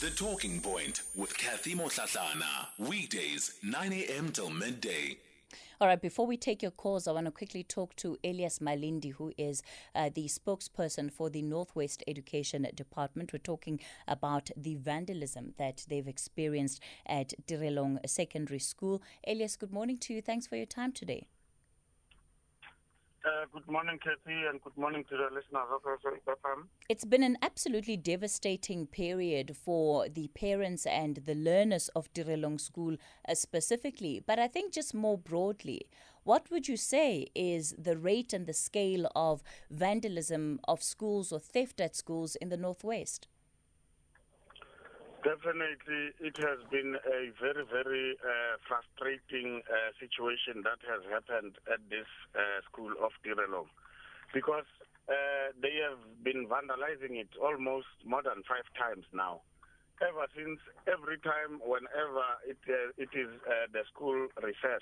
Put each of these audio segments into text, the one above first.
The Talking Point with Kathy Mohlahlana. Weekdays, 9 a.m. till midday. All right, before we take your calls, I want to quickly talk to Elias Malindi, who is uh, the spokesperson for the Northwest Education Department. We're talking about the vandalism that they've experienced at Tirelong Secondary School. Elias, good morning to you. Thanks for your time today. Uh, good morning, Kathy, and good morning to the listeners of. It's been an absolutely devastating period for the parents and the learners of Tirelong School uh, specifically, but I think just more broadly, what would you say is the rate and the scale of vandalism of schools or theft at schools in the Northwest? Definitely, it has been a very, very uh, frustrating uh, situation that has happened at this uh, school of Tirelong because uh, they have been vandalizing it almost more than five times now. Ever since, every time, whenever it, uh, it is uh, the school recess,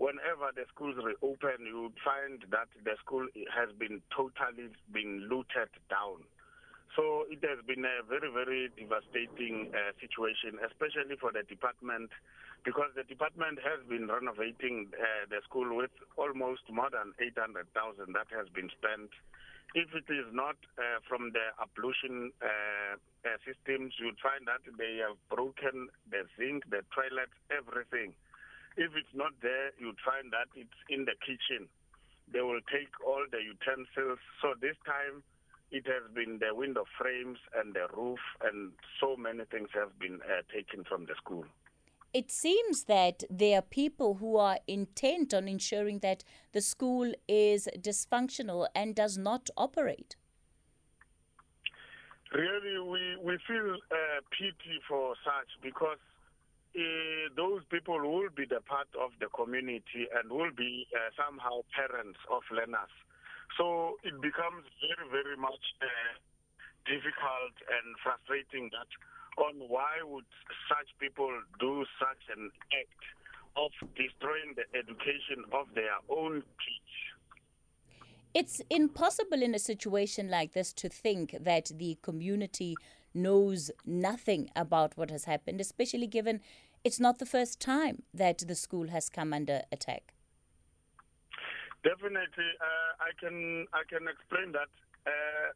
whenever the schools reopen, you find that the school has been totally been looted down. So it has been a very, very devastating uh, situation, especially for the department, because the department has been renovating uh, the school with almost more than 800,000 that has been spent. If it is not uh, from the ablution uh, uh, systems, you'd find that they have broken the zinc, the toilet, everything. If it's not there, you'd find that it's in the kitchen. They will take all the utensils. So this time, it has been the window frames and the roof, and so many things have been uh, taken from the school. It seems that there are people who are intent on ensuring that the school is dysfunctional and does not operate. Really, we, we feel uh, pity for such because uh, those people will be the part of the community and will be uh, somehow parents of learners. So it becomes very, very much uh, difficult and frustrating that on why would such people do such an act of destroying the education of their own kids. It's impossible in a situation like this to think that the community knows nothing about what has happened, especially given it's not the first time that the school has come under attack. Definitely, uh, I can I can explain that uh,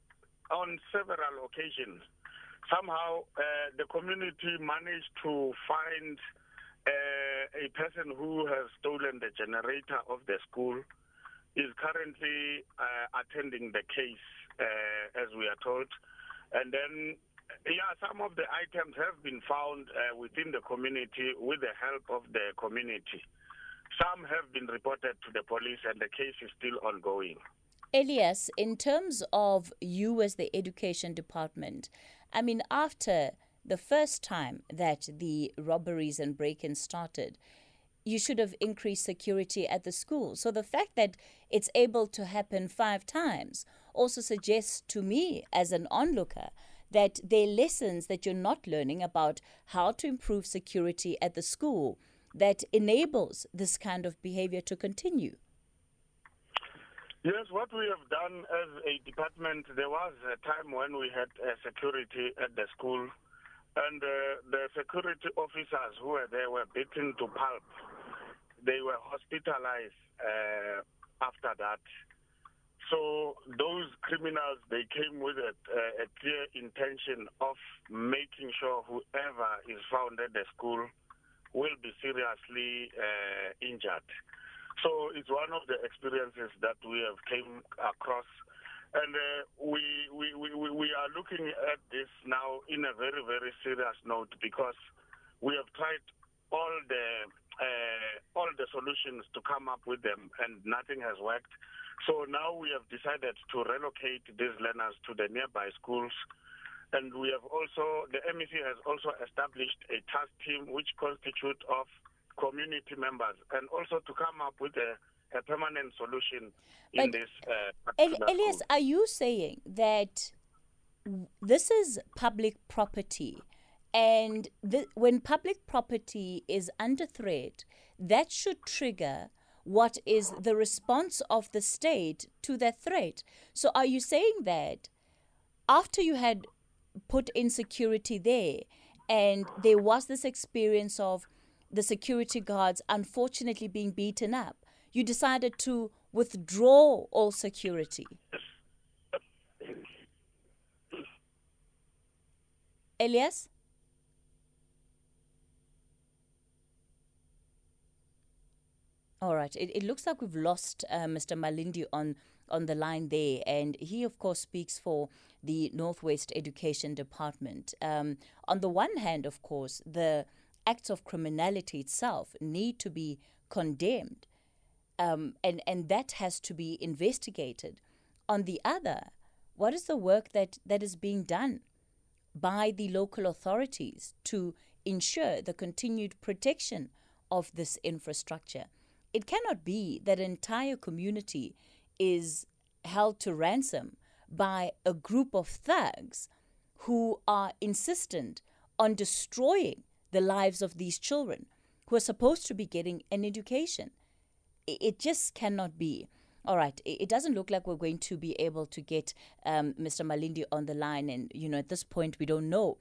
on several occasions. Somehow, uh, the community managed to find uh, a person who has stolen the generator of the school. Is currently uh, attending the case, uh, as we are told, and then yeah, some of the items have been found within the community with the help of the community. Some have been reported to the police, and the case is still ongoing. Elias, in terms of you as the education department, I mean, after the first time that the robberies and break ins started, you should have increased security at the school. So the fact that it's able to happen five times also suggests to me, as an onlooker, that there are lessons that you're not learning about how to improve security at the school that enables this kind of behavior to continue? Yes, what we have done as a department, there was a time when we had uh, security at the school, and uh, the security officers who were there were beaten to pulp. They were hospitalized uh, after that. So those criminals, they came with a, a clear intention of making sure whoever is found at the school will be seriously uh, injured. So it's one of the experiences that we have came across. And uh, we, we, we, we are looking at this now in a very, very serious note because we have tried all the uh, all the solutions to come up with them, and nothing has worked. So now we have decided to relocate these learners to the nearby schools and we have also, the MEC has also established a task team which constitutes of community members and also to come up with a, a permanent solution in this. Uh, Elias, are you saying that this is public property? And the, when public property is under threat, that should trigger what is the response of the state to that threat. So, are you saying that after you had put in security there, and there was this experience of the security guards unfortunately being beaten up, you decided to withdraw all security. Elias? All right. It, it looks like we've lost uh, Mr. Malindi on on the line there, and he, of course, speaks for the Northwest Education Department. Um, on the one hand, of course, the acts of criminality itself need to be condemned, um, and and that has to be investigated. On the other, what is the work that that is being done by the local authorities to ensure the continued protection of this infrastructure? It cannot be that an entire community is held to ransom by a group of thugs who are insistent on destroying the lives of these children who are supposed to be getting an education. It just cannot be. All right, it doesn't look like we're going to be able to get um, Mr. Malindi on the line. And, you know, at this point, we don't know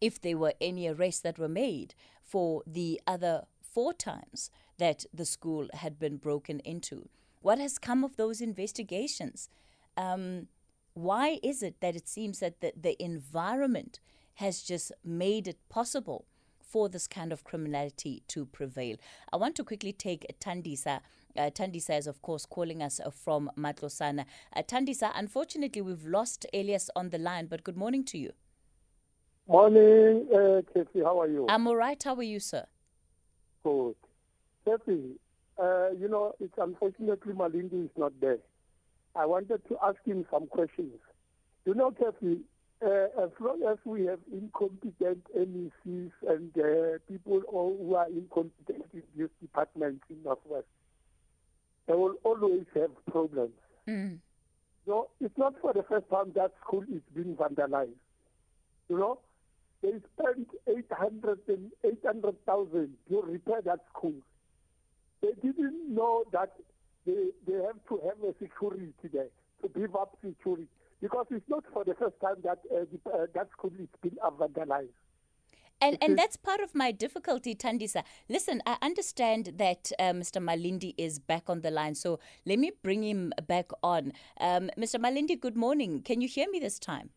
if there were any arrests that were made for the other four times that the school had been broken into. What has come of those investigations? Um, why is it that it seems that the, the environment has just made it possible for this kind of criminality to prevail? I want to quickly take Tandisa. Uh, Tandisa is, of course, calling us uh, from Matlosana. Uh, Tandisa, unfortunately, we've lost Elias on the line, but good morning to you. Morning, uh, Casey. How are you? I'm all right. How are you, sir? Good. Kathy, uh, you know, it's unfortunately Malindi is not there. I wanted to ask him some questions. You know, Kathy, uh, as long as we have incompetent MECs and uh, people who are incompetent in this department in Northwest, they will always have problems. Mm. So it's not for the first time that school is being vandalized. You know, they spent 800,000 800, to repair that school. They didn't know that they, they have to have a security there, to give up security. Because it's not for the first time that uh, the, uh, that school is been vandalized. And, and that's part of my difficulty, Tandisa. Listen, I understand that uh, Mr. Malindi is back on the line, so let me bring him back on. Um, Mr. Malindi, good morning. Can you hear me this time?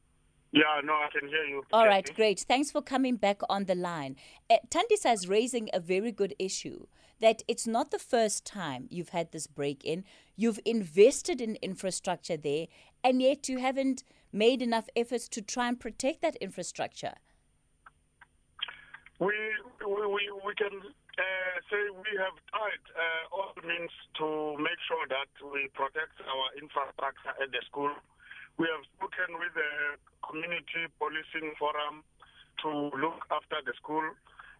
Yeah, no, I can hear you. All right, great. Thanks for coming back on the line. Uh, Tandisa is raising a very good issue that it's not the first time you've had this break in. You've invested in infrastructure there, and yet you haven't made enough efforts to try and protect that infrastructure. We, we, we, we can uh, say we have tried uh, all means to make sure that we protect our infrastructure at the school we have spoken with the Community Policing Forum to look after the school.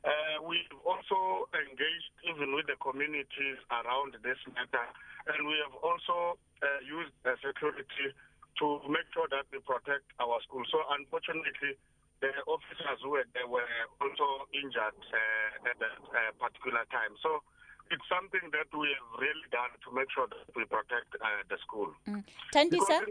Uh, we've also engaged even with the communities around this matter, and we have also uh, used uh, security to make sure that we protect our school. So, unfortunately, the officers who were there were also injured uh, at that uh, particular time. So, it's something that we have really done to make sure that we protect uh, the school. Mm. Tandisa?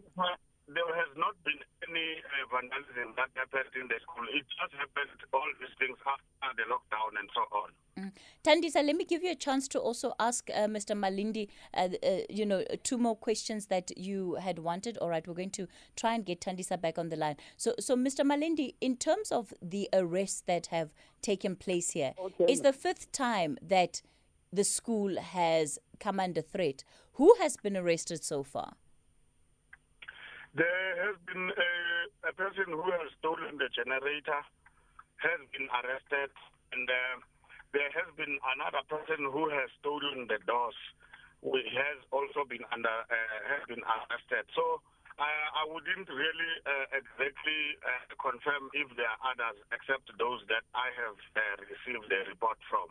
There has not been any uh, vandalism that happened in the school. It just happened, all these things after the lockdown and so on. Mm. Tandisa, let me give you a chance to also ask uh, Mr. Malindi, uh, uh, you know, two more questions that you had wanted. All right, we're going to try and get Tandisa back on the line. So, so Mr. Malindi, in terms of the arrests that have taken place here, okay. is the fifth time that the school has come under threat. Who has been arrested so far? There has been a, a person who has stolen the generator, has been arrested, and uh, there has been another person who has stolen the doors, who has also been under uh, has been arrested. So. I wouldn't really uh, exactly uh, confirm if there are others except those that I have uh, received a report from.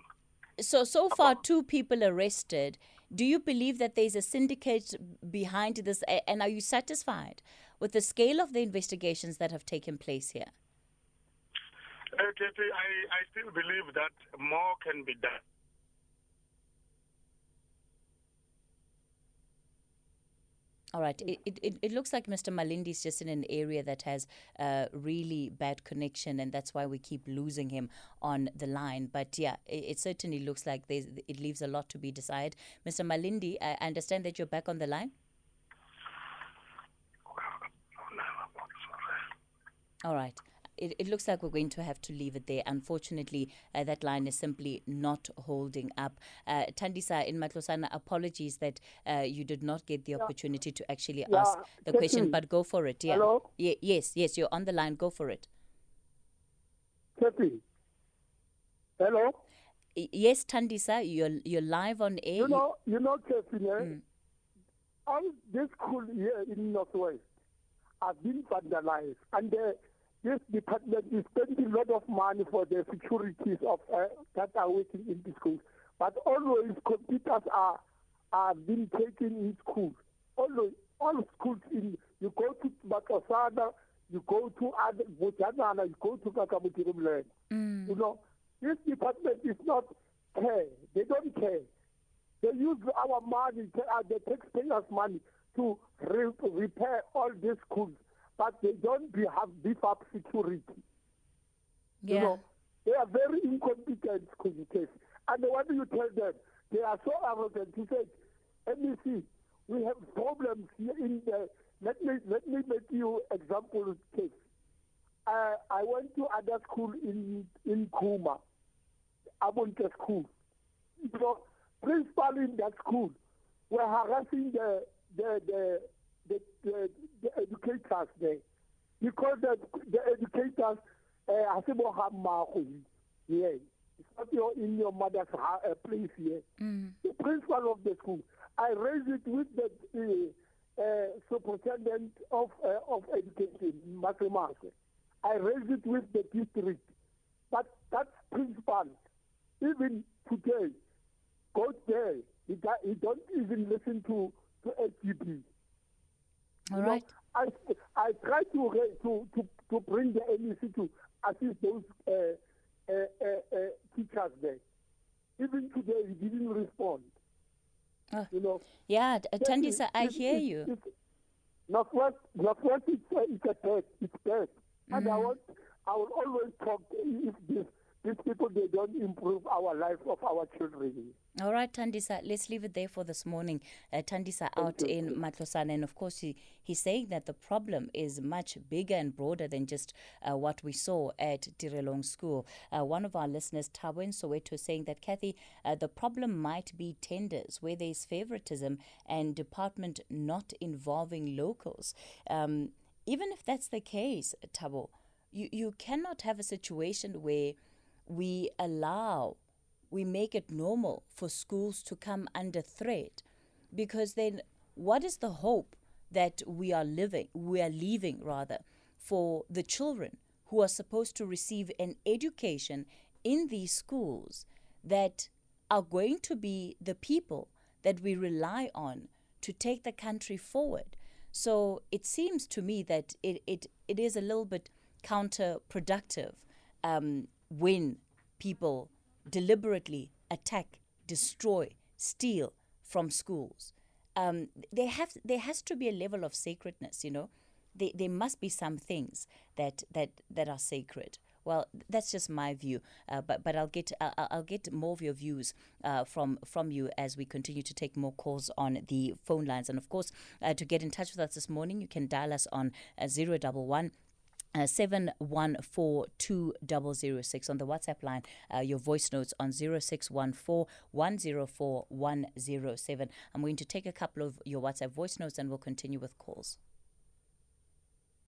So, so far, two people arrested. Do you believe that there's a syndicate behind this? And are you satisfied with the scale of the investigations that have taken place here? Uh, Katie, I, I still believe that more can be done. All right. It, it, it- it looks like Mr. Malindi is just in an area that has a really bad connection, and that's why we keep losing him on the line. But yeah, it, it certainly looks like it leaves a lot to be desired. Mr. Malindi, I understand that you're back on the line. All right. It, it looks like we're going to have to leave it there. Unfortunately, uh, that line is simply not holding up. Uh, Tandisa in Matlosana, apologies that uh, you did not get the opportunity to actually Yeah, ask the question, but go for it. Yeah. Hello? Ye- yes, yes, you're on the line. Go for it. Kathy. Hello? Yes, Tandisa, you're you're live on air. You know, you know, Kathy, eh? Mm. all this school here in Northwest I've been vandalized, and uh, this department is spending a lot of money for the securities of uh, that are working in the schools. But always computers are are being taken in schools. Always, all schools in you go to Bakasana, you go to other Bojanana, you go to Kakamutirumland. You know, this department is not care. They don't care. They use our money, uh, the taxpayers' money, to re- repair all these schools, but they don't have beef up security. yeah. You know, they are very incompetent communities. And what do you tell them? They are so arrogant. He said, MEC, we have problems here in the, let me, let me make you example case. Uh, I went to other school in, in Kuma, Abunte school. You know, principal in that school were harassing the, the, the, the, the, the educators there because the, the educators uh, asibo hamako here. It's not your, in your mother's uh, place here. The principal of the school. I raised it with the uh, uh, superintendent of uh, of education, Matemase. I raised it with the district. But that principal, even today, goes there. He, he don't even listen to to SGB. All You know, right. I I try to to to to bring the MEC to assist those uh, uh, uh, uh, teachers there. Even today, he didn't respond. Ah. You know. Yeah, Then Tandisa, I hear it- you. it- Northwest, Northwest, it's it's a bad, it's bad. And Mm. I want, I will always talk if this, these people they don't improve our life of our children. All right, Tandisa, let's leave it there for this morning. Uh, Tandisa out in Matlosana. And of course, he, he's saying that the problem is much bigger and broader than just uh, what we saw at Tirelong School. Uh, one of our listeners, Tabwen Soweto, is saying that, Kathy, uh, the problem might be tenders where there's favoritism and department not involving locals. Um, even if that's the case, Tabo, you, you cannot have a situation where we allow we make it normal for schools to come under threat because then what is the hope that we are living we are leaving rather for the children who are supposed to receive an education in these schools that are going to be the people that we rely on to take the country forward? So it seems to me that it, it, it is a little bit counterproductive um, when people deliberately attack, destroy, steal from schools. Um, there have there has to be a level of sacredness, you know. There, there must be some things that, that, that are sacred. Well, that's just my view, uh, but but I'll get I'll get more of your views uh, from from you as we continue to take more calls on the phone lines, and of course, uh, to get in touch with us this morning, you can dial us on uh, zero double one. Uh, 714206 on the WhatsApp line. Uh, your voice notes on 0614 104 107. I'm going to take a couple of your WhatsApp voice notes and we'll continue with calls.